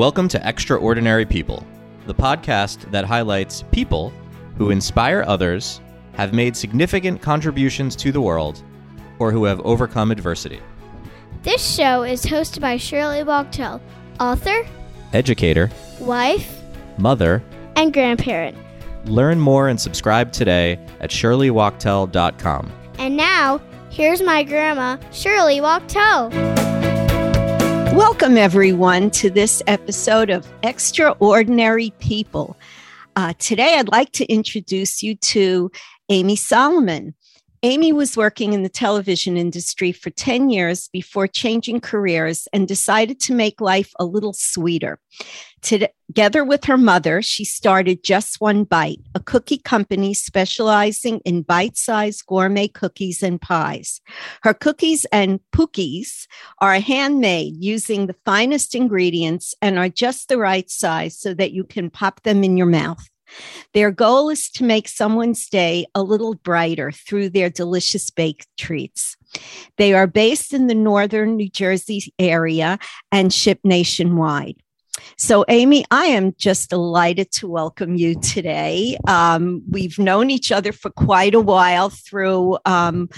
Welcome to Extraordinary People, the podcast that highlights people who inspire others, have made significant contributions to the world, or who have overcome adversity. This show is hosted by Shirley Wachtel, author, Educator, wife, mother, and grandparent. Learn more and subscribe today at shirleywachtel.com. And now, here's my grandma, Shirley Wachtel. Welcome, everyone, to this episode of Extraordinary People. Uh, today, I'd like to introduce you to Amy Solomon. Amy was working in the television industry for 10 years before changing careers and decided to make life a little sweeter. Together with her mother, she started Just One Bite, a cookie company specializing in bite sized gourmet cookies and pies. Her cookies and pookies are handmade using the finest ingredients and are just the right size so that you can pop them in your mouth. Their goal is to make someone's day a little brighter through their delicious baked treats. They are based in the northern New Jersey area and ship nationwide. So, Amy, I am just delighted to welcome you today. Um, we've known each other for quite a while through um,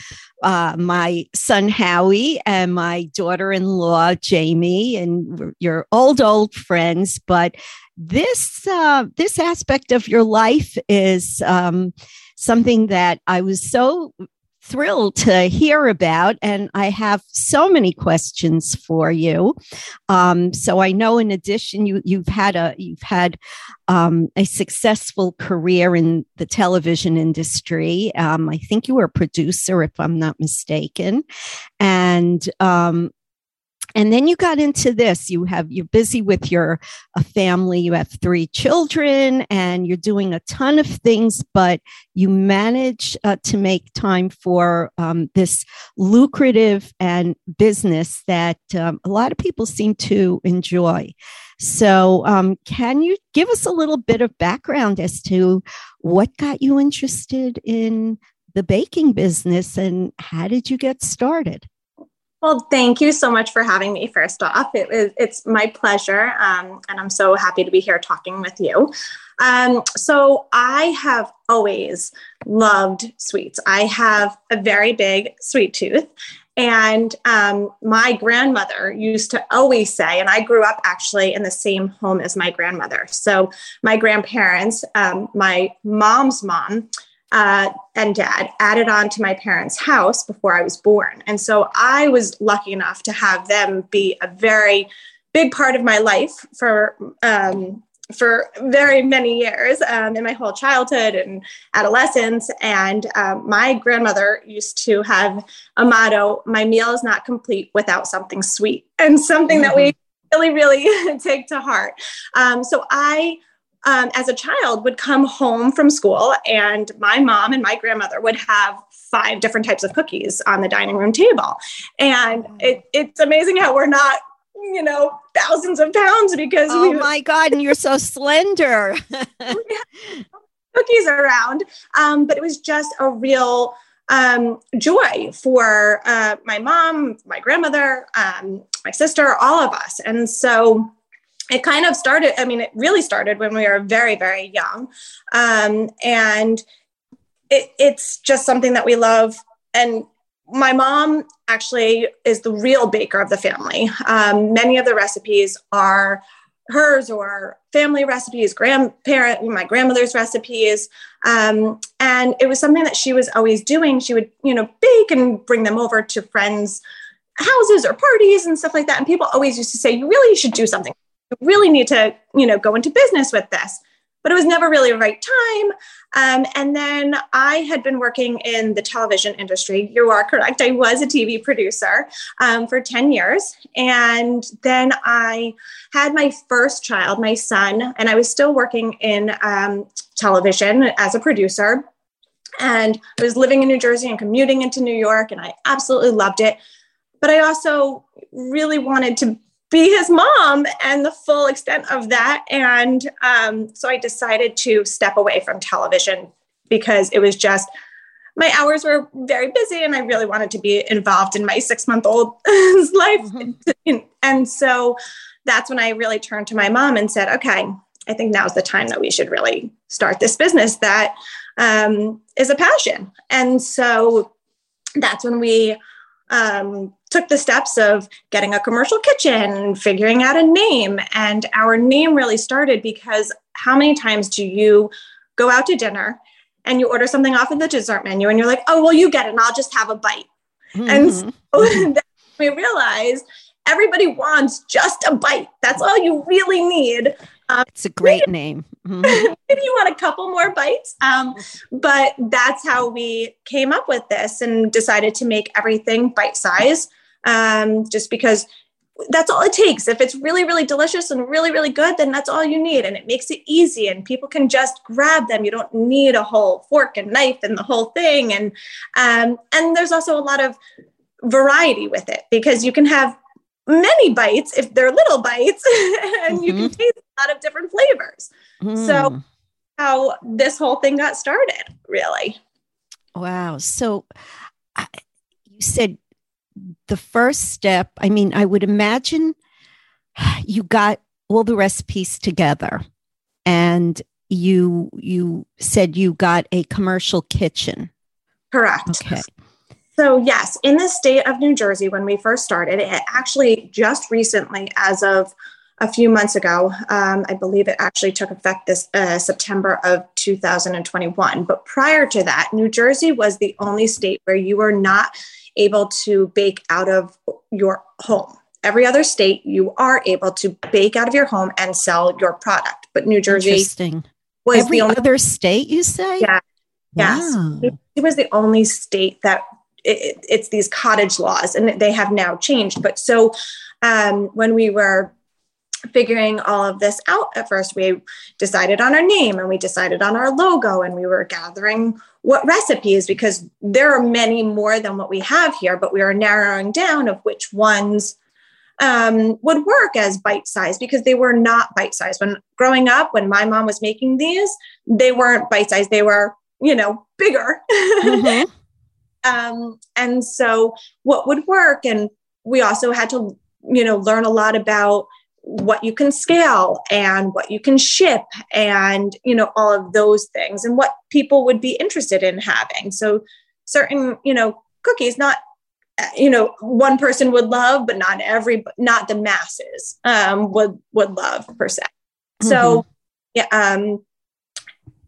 uh, my son Howie and my daughter in law Jamie, and you're old, old friends. But this uh, this aspect of your life is um, something that I was so thrilled to hear about, and I have so many questions for you. Um, so I know, in addition, you you've had a you've had um, a successful career in the television industry. Um, I think you were a producer, if I'm not mistaken, and um, and then you got into this. You have you're busy with your a family you have three children and you're doing a ton of things but you manage uh, to make time for um, this lucrative and business that um, a lot of people seem to enjoy. So um, can you give us a little bit of background as to what got you interested in the baking business and how did you get started well, thank you so much for having me. First off, it it's my pleasure, um, and I'm so happy to be here talking with you. Um, so I have always loved sweets. I have a very big sweet tooth, and um, my grandmother used to always say, and I grew up actually in the same home as my grandmother. So my grandparents, um, my mom's mom uh, and dad added on to my parents' house before I was born. And so I was lucky enough to have them be a very big part of my life for. Um, for very many years um, in my whole childhood and adolescence. And um, my grandmother used to have a motto my meal is not complete without something sweet, and something mm-hmm. that we mm-hmm. really, really take to heart. Um, so I um, as a child would come home from school and my mom and my grandmother would have five different types of cookies on the dining room table. And it, it's amazing how we're not you know thousands of pounds because oh we, my god and you're so slender. Cookies around um, but it was just a real um, joy for uh, my mom my grandmother um, my sister all of us. And so it kind of started i mean it really started when we were very very young. Um, and it, it's just something that we love. And my mom actually is the real baker of the family. Um, many of the recipes are hers or family recipes grandparent my grandmother's recipes. Um, and it was something that she was always doing. She would you know bake and bring them over to friends houses or parties and stuff like that. And people always used to say you really should do something really need to, you know, go into business with this. But it was never really the right time. Um, and then I had been working in the television industry. You are correct. I was a TV producer um, for 10 years. And then I had my first child, my son, and I was still working in um, television as a producer. And I was living in New Jersey and commuting into New York, and I absolutely loved it. But I also really wanted to be his mom and the full extent of that. And um, so I decided to step away from television because it was just my hours were very busy and I really wanted to be involved in my six month old's life. Mm-hmm. And so that's when I really turned to my mom and said, okay, I think now's the time that we should really start this business that um, is a passion. And so that's when we um, took the steps of getting a commercial kitchen, figuring out a name. And our name really started because how many times do you go out to dinner and you order something off of the dessert menu and you're like, oh, well, you get it and I'll just have a bite. Mm-hmm. And so we realized everybody wants just a bite. That's all you really need. Um, it's a great maybe, name. Mm-hmm. maybe you want a couple more bites. Um, but that's how we came up with this and decided to make everything bite size um, just because that's all it takes. If it's really, really delicious and really, really good, then that's all you need. And it makes it easy and people can just grab them. You don't need a whole fork and knife and the whole thing. And um, and there's also a lot of variety with it because you can have many bites if they're little bites and mm-hmm. you can mm-hmm. taste lot of different flavors. Mm. So how this whole thing got started, really. Wow. So uh, you said the first step, I mean, I would imagine you got all the recipes together and you you said you got a commercial kitchen. Correct. Okay. So, yes, in the state of New Jersey, when we first started, it actually just recently, as of a few months ago, um, I believe it actually took effect this uh, September of 2021. But prior to that, New Jersey was the only state where you were not able to bake out of your home. Every other state, you are able to bake out of your home and sell your product. But New Jersey was Every the only other state, you say? Yeah. Yes. It was the only state that it, it's these cottage laws, and they have now changed. But so um, when we were figuring all of this out. At first we decided on our name and we decided on our logo and we were gathering what recipes because there are many more than what we have here but we are narrowing down of which ones um, would work as bite size because they were not bite size. When growing up when my mom was making these they weren't bite size they were you know bigger. Mm-hmm. um, and so what would work and we also had to you know learn a lot about what you can scale and what you can ship and you know all of those things and what people would be interested in having. So certain you know cookies not you know one person would love but not every not the masses um would would love per se. Mm-hmm. so yeah um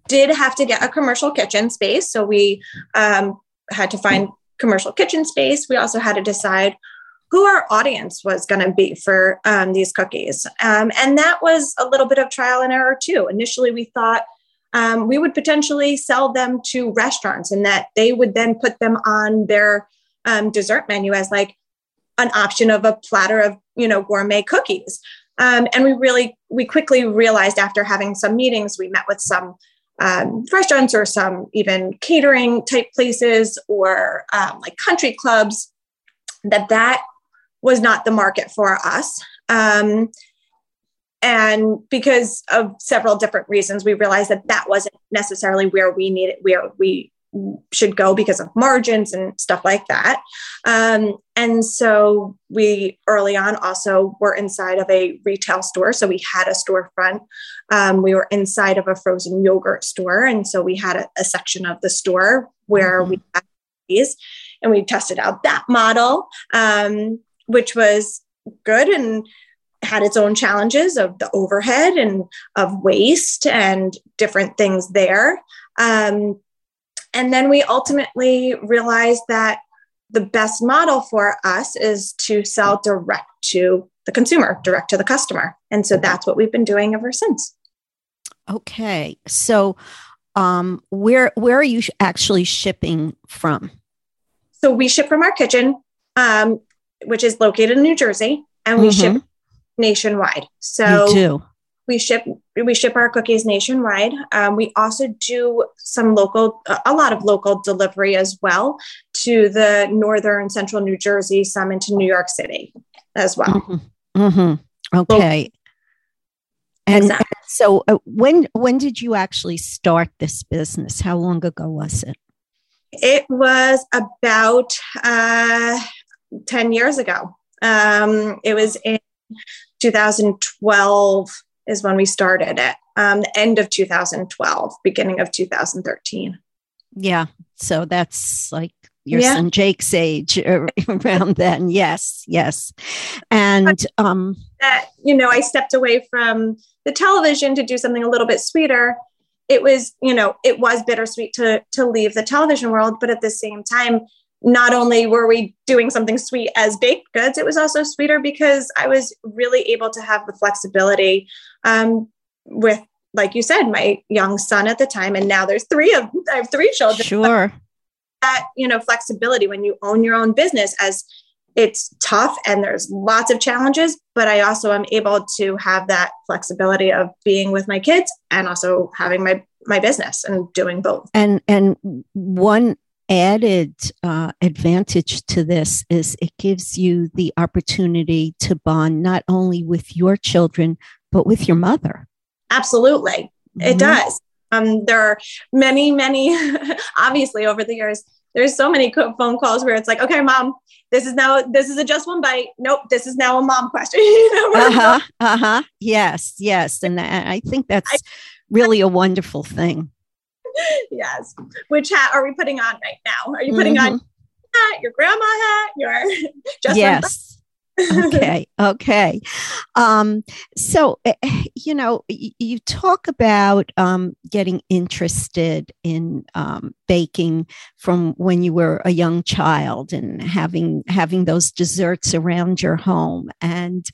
did have to get a commercial kitchen space. So we um had to find commercial kitchen space. We also had to decide who our audience was going to be for um, these cookies. Um, and that was a little bit of trial and error too. Initially, we thought um, we would potentially sell them to restaurants and that they would then put them on their um, dessert menu as like an option of a platter of, you know, gourmet cookies. Um, and we really, we quickly realized after having some meetings, we met with some um, restaurants or some even catering type places or um, like country clubs that that was not the market for us. Um, and because of several different reasons, we realized that that wasn't necessarily where we needed, where we should go because of margins and stuff like that. Um, and so we early on also were inside of a retail store. So we had a storefront. Um, we were inside of a frozen yogurt store. And so we had a, a section of the store where mm-hmm. we had these and we tested out that model. Um, which was good and had its own challenges of the overhead and of waste and different things there. Um, and then we ultimately realized that the best model for us is to sell direct to the consumer, direct to the customer. And so that's what we've been doing ever since. Okay. So um, where where are you actually shipping from? So we ship from our kitchen. Um, which is located in New Jersey, and we mm-hmm. ship nationwide. So we ship we ship our cookies nationwide. Um, we also do some local, a lot of local delivery as well to the northern central New Jersey, some into New York City as well. Mm-hmm. Mm-hmm. Okay. and, exactly. so, uh, when when did you actually start this business? How long ago was it? It was about uh, 10 years ago. Um, it was in 2012 is when we started it. Um, the end of 2012, beginning of 2013. Yeah. So that's like your yeah. son Jake's age around then. Yes, yes. And um that you know, I stepped away from the television to do something a little bit sweeter. It was, you know, it was bittersweet to to leave the television world, but at the same time, not only were we doing something sweet as baked goods, it was also sweeter because I was really able to have the flexibility um, with, like you said, my young son at the time, and now there's three of I have three children. Sure that you know flexibility when you own your own business as it's tough and there's lots of challenges but i also am able to have that flexibility of being with my kids and also having my my business and doing both and and one added uh, advantage to this is it gives you the opportunity to bond not only with your children but with your mother absolutely mm-hmm. it does um, there are many, many, obviously over the years, there's so many phone calls where it's like, okay, mom, this is now, this is a just one bite. Nope. This is now a mom question. uh-huh. Uh-huh. Yes. Yes. And I think that's really a wonderful thing. Yes. Which hat are we putting on right now? Are you putting mm-hmm. on hat, your grandma hat, your just yes okay okay. Um, so eh, you know you talk about um, getting interested in um, baking from when you were a young child and having having those desserts around your home. And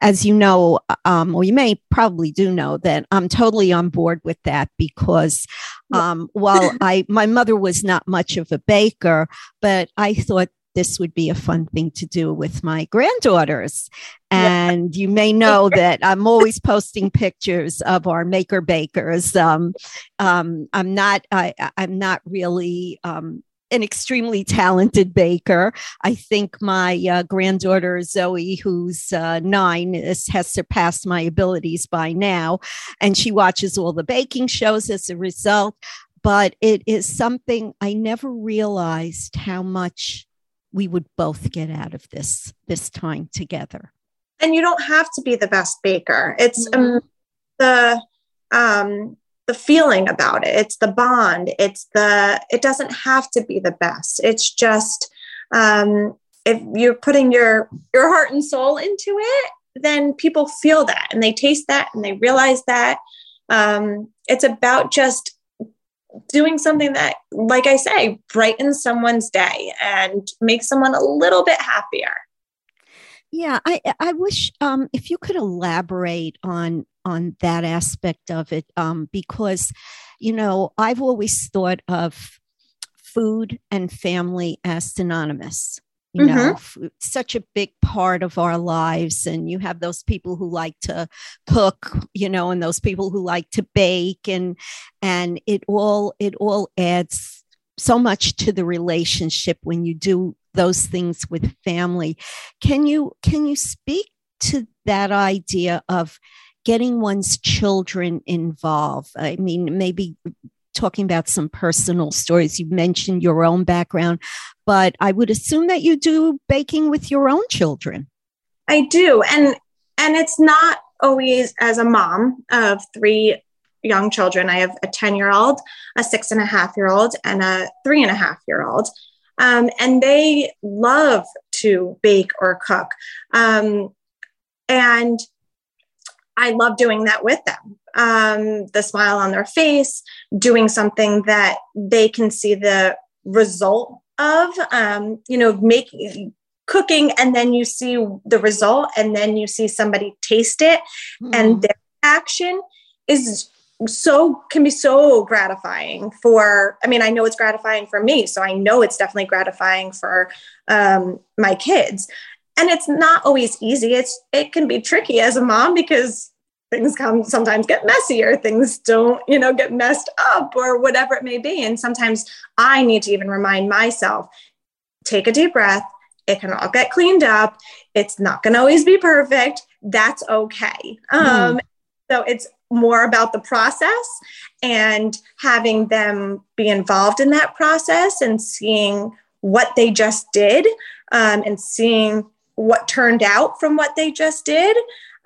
as you know um, or you may probably do know that i'm totally on board with that because um, while i my mother was not much of a baker but i thought this would be a fun thing to do with my granddaughters. And yeah. you may know that I'm always posting pictures of our maker bakers. Um, um, I'm not, I, am not really, um, an extremely talented baker. I think my uh, granddaughter Zoe, who's uh, nine, is, has surpassed my abilities by now, and she watches all the baking shows as a result. But it is something I never realized how much we would both get out of this this time together. And you don't have to be the best baker. It's um, the um the feeling about it. It's the bond. It's the it doesn't have to be the best. It's just um if you're putting your your heart and soul into it then people feel that and they taste that and they realize that. Um it's about just doing something that, like I say, brightens someone's day and makes someone a little bit happier. Yeah, I I wish um, if you could elaborate on on that aspect of it, um, because you know I've always thought of food and family as synonymous you mm-hmm. know f- such a big part of our lives. And you have those people who like to cook you know and those people who like to bake. And and it all it all adds so much to the relationship when you do those things with family. Can you can you speak to that idea of getting one's children involved? I mean maybe talking about some personal stories. You mentioned your own background, but I would assume that you do baking with your own children. I do. And and it's not always as a mom of three young children. I have a 10 year old, a six and a half year old, and a three and a half year old. Um, and they love to bake or cook. Um, and I love doing that with them um, the smile on their face, doing something that they can see the result of, um, you know, making cooking and then you see the result and then you see somebody taste it mm. and their action is so can be so gratifying for i mean i know it's gratifying for me so i know it's definitely gratifying for um, my kids and it's not always easy. It's it can be tricky as a mom because things come sometimes get messy or things don't you know get messed up or whatever it may be. And sometimes i need to even remind myself take a deep breath. It can all get cleaned up. It's not going to always be perfect. That's okay. Mm. um, so it's more about the process and having them be involved in that process and seeing what they just did um, and seeing what turned out from what they just did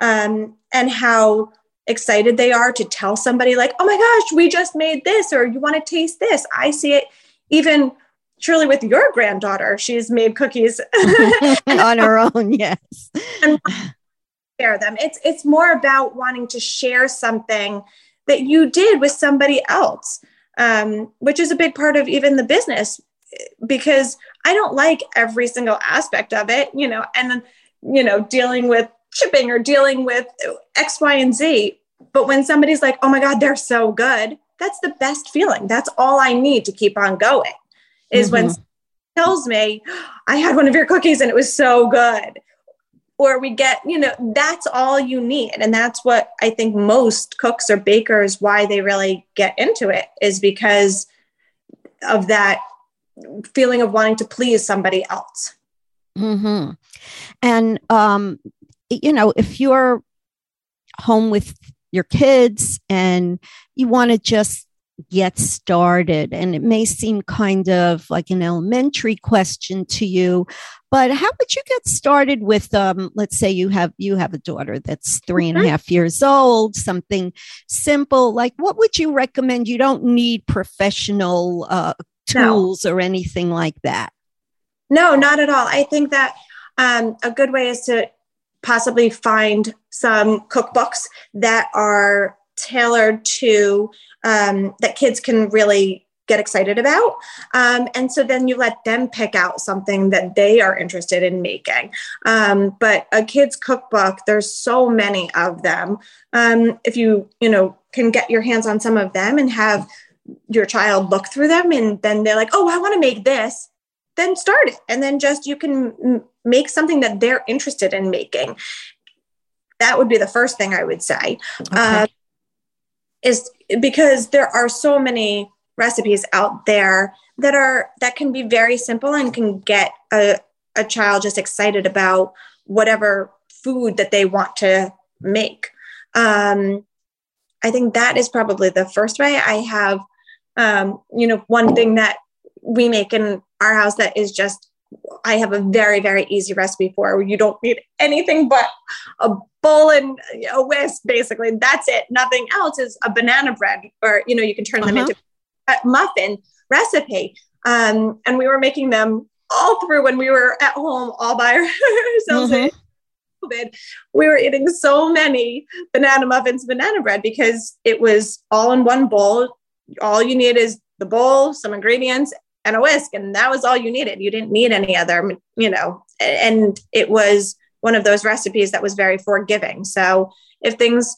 um, and how excited they are to tell somebody like oh my gosh we just made this or you want to taste this? I see it even truly with your granddaughter. She's made cookies. On her own yes. And share them. It's it's more about wanting to share something that you did with somebody else um, which is a big part of even the business because i don't like every single aspect of it you know and you know dealing with shipping or dealing with X, Y, and Z. But when somebody's like, oh my God, they're so good, that's the best feeling. That's all I need to keep on going is mm-hmm. when tells me, I had one of your cookies and it was so good. Or we get, you know, that's all you need. And that's what I think most cooks or bakers, why they really get into it is because of that feeling of wanting to please somebody else. Mm-hmm. And um, you know, if you're home with your kids and you want to just get started and it may seem kind of like an elementary question to you but how would you get started with um, let's say you have you have a daughter that's three and mm-hmm. half years old something simple like what would you recommend you don't need professional uh, tools no. or anything like that no not at all i think that um, a good way is to possibly find some cookbooks that are tailored to um, that kids can really get excited about. Um, and so then you let them pick out something that they are interested in making. Um, but a kid's cookbook, there's so many of them. Um, if you, you know, can get your hands on some of them and have your child look through them and then they're like, oh, I want to make this then start it. And then just you can make something that they're interested in making. That would be the first thing i would say. Okay. uh, is because there are so many recipes out there that are that can be very simple and can get a, a child just excited about whatever food that they want to make. Um, i think that is probably the first way i have um, you know one thing that we make in our house that is just I have a very, very easy recipe for you don't need anything but a bowl and a whisk, basically. That's it. Nothing else is a banana bread, or you know, you can turn uh-huh. them into a muffin recipe. Um, and we were making them all through when we were at home all by ourselves. Mm-hmm. COVID, we were eating so many banana muffins, banana bread because it was all in one bowl. All you need is the bowl, some ingredients, and a whisk and that was all you needed you didn't need any other you know and it was one of those recipes that was very forgiving so if things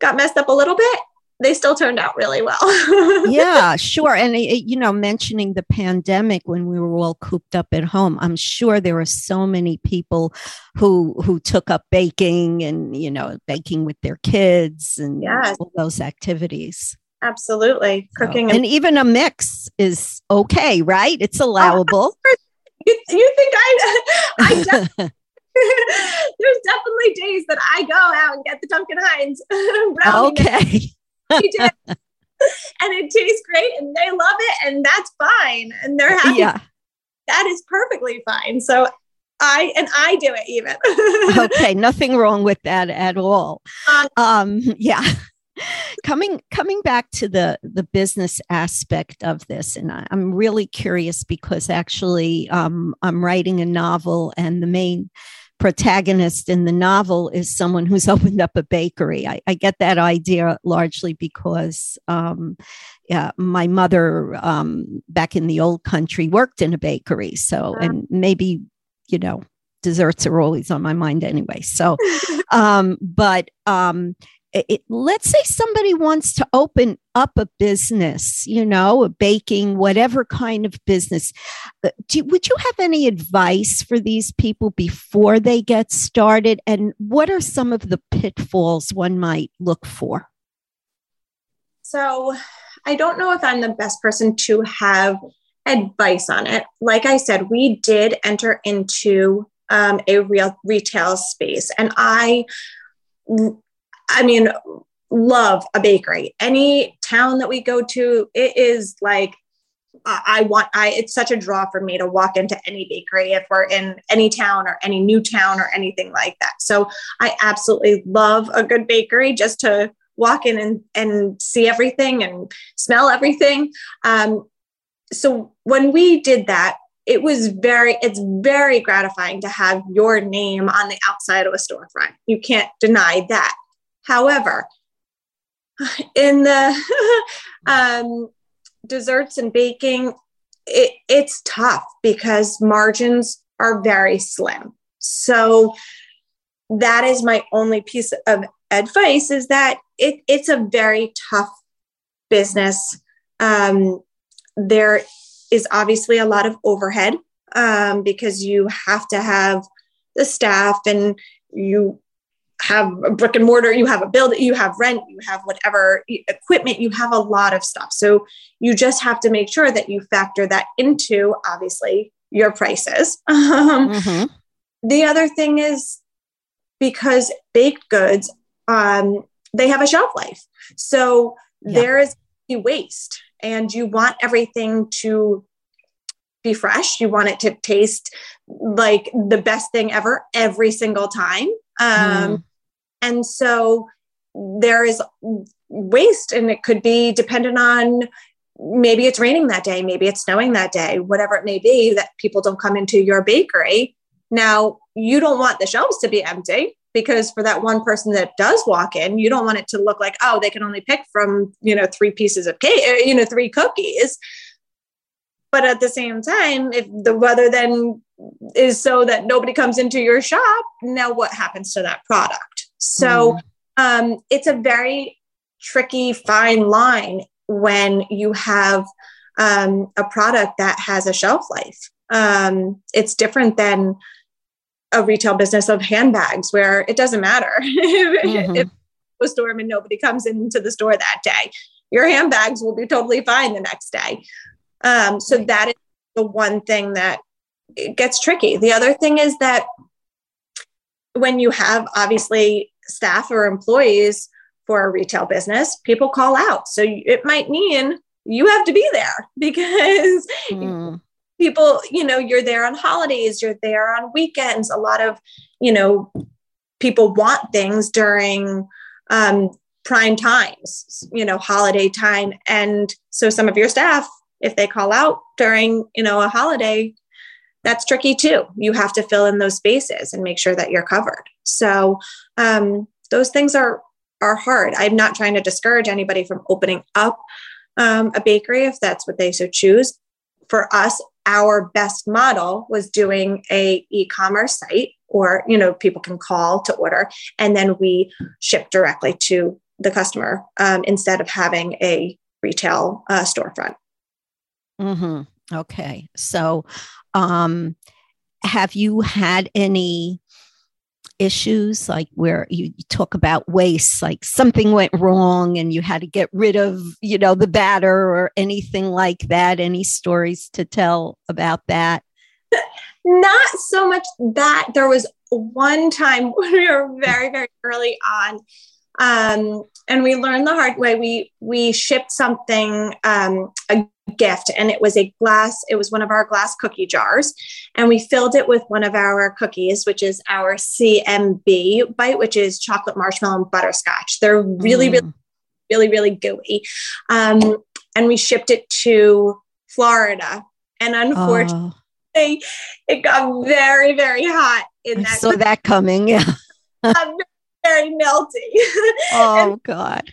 got messed up a little bit they still turned out really well. yeah, sure. And, eh, eh, you know, mentioning the pandemic when we were all cooped up at home, I'm sure there were so many people who who took up baking and, you know, baking with their kids and yes. all those activities. Absolutely. Cooking. So, and, and, even a mix is okay, right? It's allowable. you, you think I, I def- there's definitely days that I go out and get the Duncan Hines. okay. and it tastes great and they love it and that's fine. And they're happy. Yeah. That is perfectly fine. So I and I do it even. okay, nothing wrong with that at all. Um, um yeah coming coming back to the the business aspect of this and I, am really curious because actually um, i'm writing a novel and the main protagonist in the novel is someone who's opened up a bakery. I, I get that idea largely because um, yeah, my mother um, back in the old country worked in a bakery so and maybe you know desserts are always on my mind anyway. So um, but um, it, let's say somebody wants to open up a business, you know, a baking, whatever kind of business. Uh, do, would you have any advice for these people before they get started? And what are some of the pitfalls one might look for? So, I don't know if I'm the best person to have advice on it. Like I said, we did enter into um, a real retail space, and I I mean, love a bakery. Any town that we go to, it is like I want I it's such a draw for me to walk into any bakery if we're in any town or any new town or anything like that. So I absolutely love a good bakery just to walk in and, and see everything and smell everything. Um, so when we did that, it was very, it's very gratifying to have your name on the outside of a storefront. You can't deny that. However, in the um, desserts and baking, it, it's tough because margins are very slim. So that is my only piece of advice is that it, it's a very tough business. Um, there is obviously a lot of overhead um, because you have to have the staff and you have a brick and mortar, you have a build, you have rent, you have whatever equipment, you have a lot of stuff. So you just have to make sure that you factor that into obviously your prices. Um, mm-hmm. The other thing is because baked goods, um, they have a shelf life. So yeah. there is waste, and you want everything to be fresh. You want it to taste like the best thing ever every single time. Um, mm. And so there is waste, and it could be dependent on maybe it's raining that day, maybe it's snowing that day, whatever it may be, that people don't come into your bakery. Now, you don't want the shelves to be empty because for that one person that does walk in you don't want it to look like oh they can only pick from you know three pieces of cake uh, you know three cookies but at the same time if the weather then is so that nobody comes into your shop now what happens to that product so mm. um, it's a very tricky fine line when you have um, a product that has a shelf life um, it's different than a retail business of handbags where it doesn't matter mm-hmm. if a storm and nobody comes into the store that day. Your handbags will be totally fine the next day. Um, so that is the one thing that gets tricky. The other thing is that when you have obviously staff or employees for a retail business, people call out. So it might mean you have to be there because mm people, you know, you're there on holidays, you're there on weekends. A lot of, you know, people want things during um, prime times, you know, holiday time. And so some of your staff, if they call out during, you know, a holiday, that's tricky too. You have to fill in those spaces and make sure that you're covered. So um, those things are are hard. I'm not trying to discourage anybody from opening up um, a bakery if that's what they so choose. For us, our best model was doing a e-commerce site or you know people can call to order and then we ship directly to the customer um, instead of having a retail uh, storefront mm-hmm. okay so um, have you had any issues like where you, talk about waste like something went wrong and you had to get rid of you know the batter or anything like that. Any stories to tell about that? Not so much that. There was one time when we were very very early on um, and we learned the hard way. We we shipped something um, a gift and it was a glass it was one of our glass cookie jars. And we filled it with one of our cookies which is our cmb bite which is chocolate marshmallow and butterscotch. They're really mm. really really really gooey. Um, and we shipped it to florida. And unfortunately oh. it got very very hot in that so that coming yeah very melty oh and, god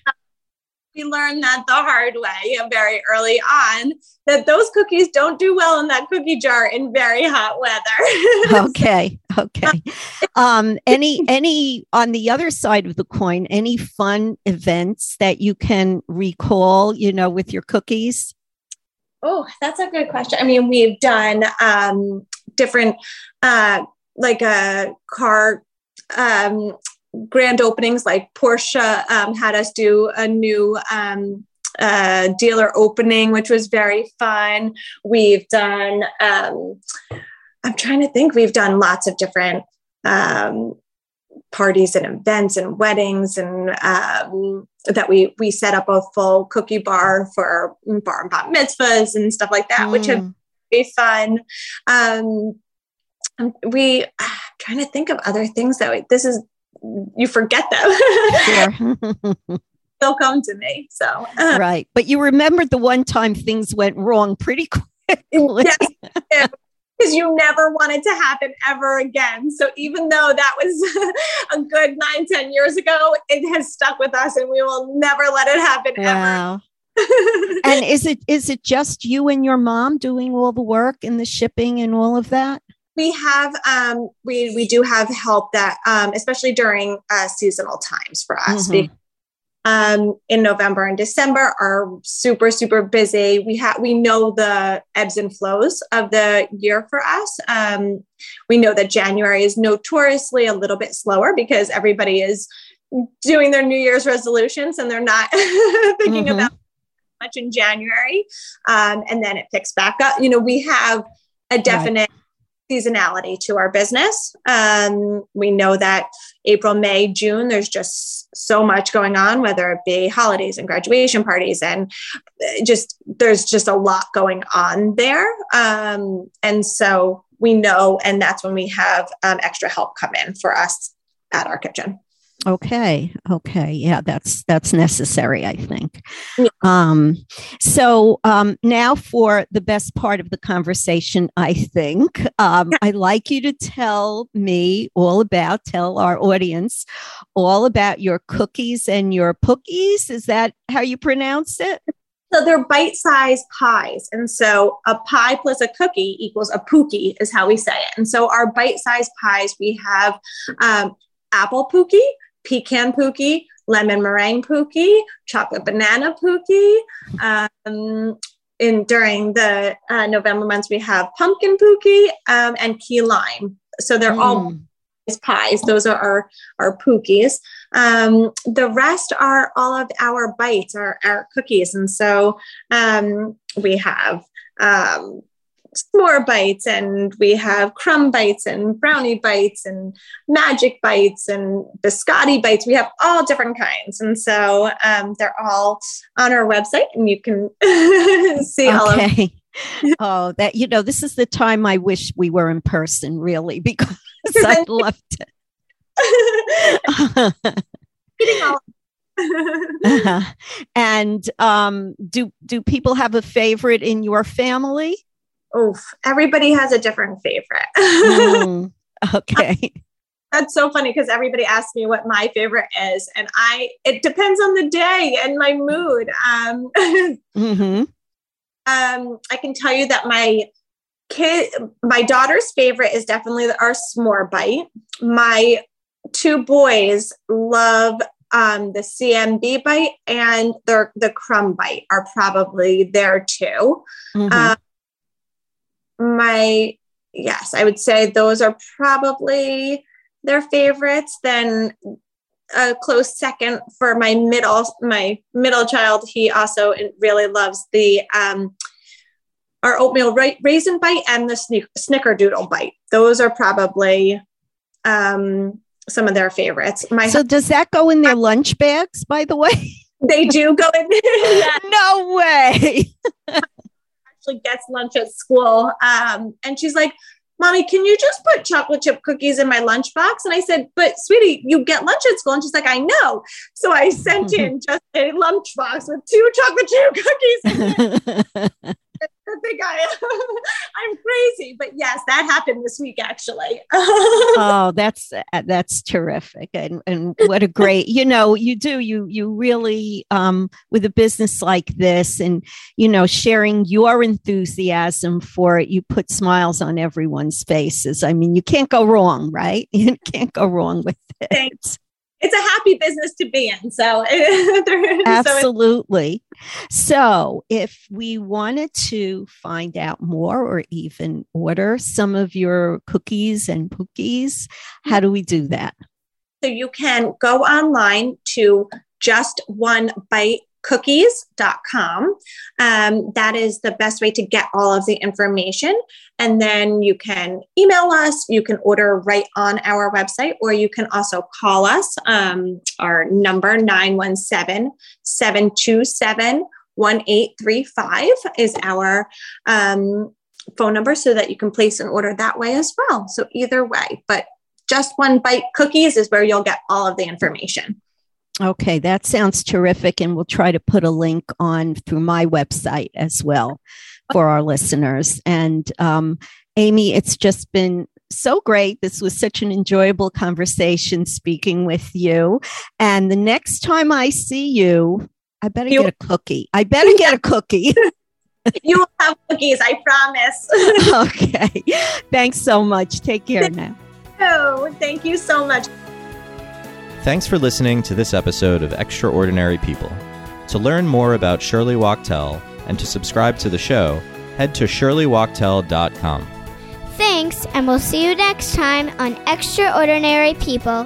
we learned that the hard way very early on that those cookies don't do well in that cookie jar in very hot weather. okay. Okay. Um, any any on the other side of the coin, any fun events that you can recall, you know, with your cookies? Oh, that's a good question. I mean, we've done um different uh like a car um grand openings like Porsche um, had us do a new um, uh, dealer opening, which was very fun. We've done, um, I'm trying to think, we've done lots of different um, parties and events and weddings and um, that we we set up a full cookie bar for bar and bat mitzvahs and stuff like that, mm. which have been fun. Um, we I'm trying to think of other things that we, this is you forget them. They'll come to me. So uh, right, but you remembered the one time things went wrong pretty quickly. Yes, because you never want it to happen ever again. So even though that was a good nine, ten years ago, it has stuck with us, and we will never let it happen wow. ever. and is it is it just you and your mom doing all the work and the shipping and all of that? We have um, we we do have help that um, especially during uh, seasonal times for us. Mm-hmm. Um, in November and December are super super busy. We have we know the ebbs and flows of the year for us. Um, we know that January is notoriously a little bit slower because everybody is doing their New Year's resolutions and they're not thinking mm-hmm. about much in January, um, and then it picks back up. You know, we have a definite. Right seasonality to our business. Um, we know that April, May, June, there's just so much going on, whether it be holidays and graduation parties, and uh, just there's just a lot going on there. Um, and so we know, and that's when we have um, extra help come in for us at our kitchen. Okay. Okay. Yeah, that's that's necessary, I think. Yeah. Um, so um, now for the best part of the conversation, I think um, I'd like you to tell me all about, tell our audience all about your cookies and your pookies. Is that how you pronounce it? So they're bite-sized pies, and so a pie plus a cookie equals a pookie, is how we say it. And so our bite-sized pies, we have um, apple pookie pecan pookie, lemon meringue pookie, chocolate banana pookie. Um, in during the uh, November months, we have pumpkin pookie um, and key lime. So they're mm. all pies. Those are our, our pookies. Um, the rest are all of our bites, our, our cookies. And so um, we have um, s'more bites and we have crumb bites and brownie bites and magic bites and biscotti bites. We have all different kinds. And so um, they're all on our website and you can see all of them. oh, that, you know, this is the time I wish we were in person, really, because I'd love to. uh-huh. And um, do do people have a favorite in your family? Oof, everybody has a different favorite. mm, okay. That's so funny because everybody asks me what my favorite is, and I it depends on the day and my mood. Um, mm-hmm. um, I can tell you that my kid, my daughter's favorite is definitely our s'more bite. My two boys love um, the CMB bite and the the crumb bite are probably there too. Mm-hmm. Um, my yes, I would say those are probably their favorites. Then a close second for my middle my middle child. He also really loves the um, our oatmeal ra- raisin bite and the snick- snickerdoodle bite. Those are probably um, some of their favorites. My so does that go in their lunch bags? By the way, they do go in. yeah. No way actually gets lunch at school. Um, and she's like, Mommy, can you just put chocolate chip cookies in my lunchbox? And I said, But sweetie, you get lunch at school. And she's like, I know. So I sent in just a lunchbox with two chocolate chip cookies. think I I'm crazy, but yes, that happened this week actually. oh, that's uh, that's terrific, and and what a great you know you do you you really um, with a business like this, and you know sharing your enthusiasm for it, you put smiles on everyone's faces. I mean, you can't go wrong, right? You can't go wrong with it. Thanks it's a happy business to be in. So absolutely. So, if we wanted to find out more or even order some of your cookies and pookies, how do we do that? So you can go online to just one bite cookies.com. Um, that is the best way to get all of the information. And then you can email us, you can order right on our website, or you can also call us. Um, our number 917 727 1835 is our um, phone number so that you can place an order that way as well. So either way, but just one bite cookies is where you'll get all of the information. Okay, that sounds terrific. And we'll try to put a link on through my website as well for our listeners. And um, Amy, it's just been so great. This was such an enjoyable conversation speaking with you. And the next time I see you, I better you, get a cookie. I better get a cookie. you will have cookies, I promise. okay. Thanks so much. Take care now. Oh, thank you so much. Thanks for listening to this episode of Extraordinary People. To learn more about Shirley Wachtel and to subscribe to the show, head to shirleywachtel.com. Thanks, and we'll see you next time on Extraordinary People.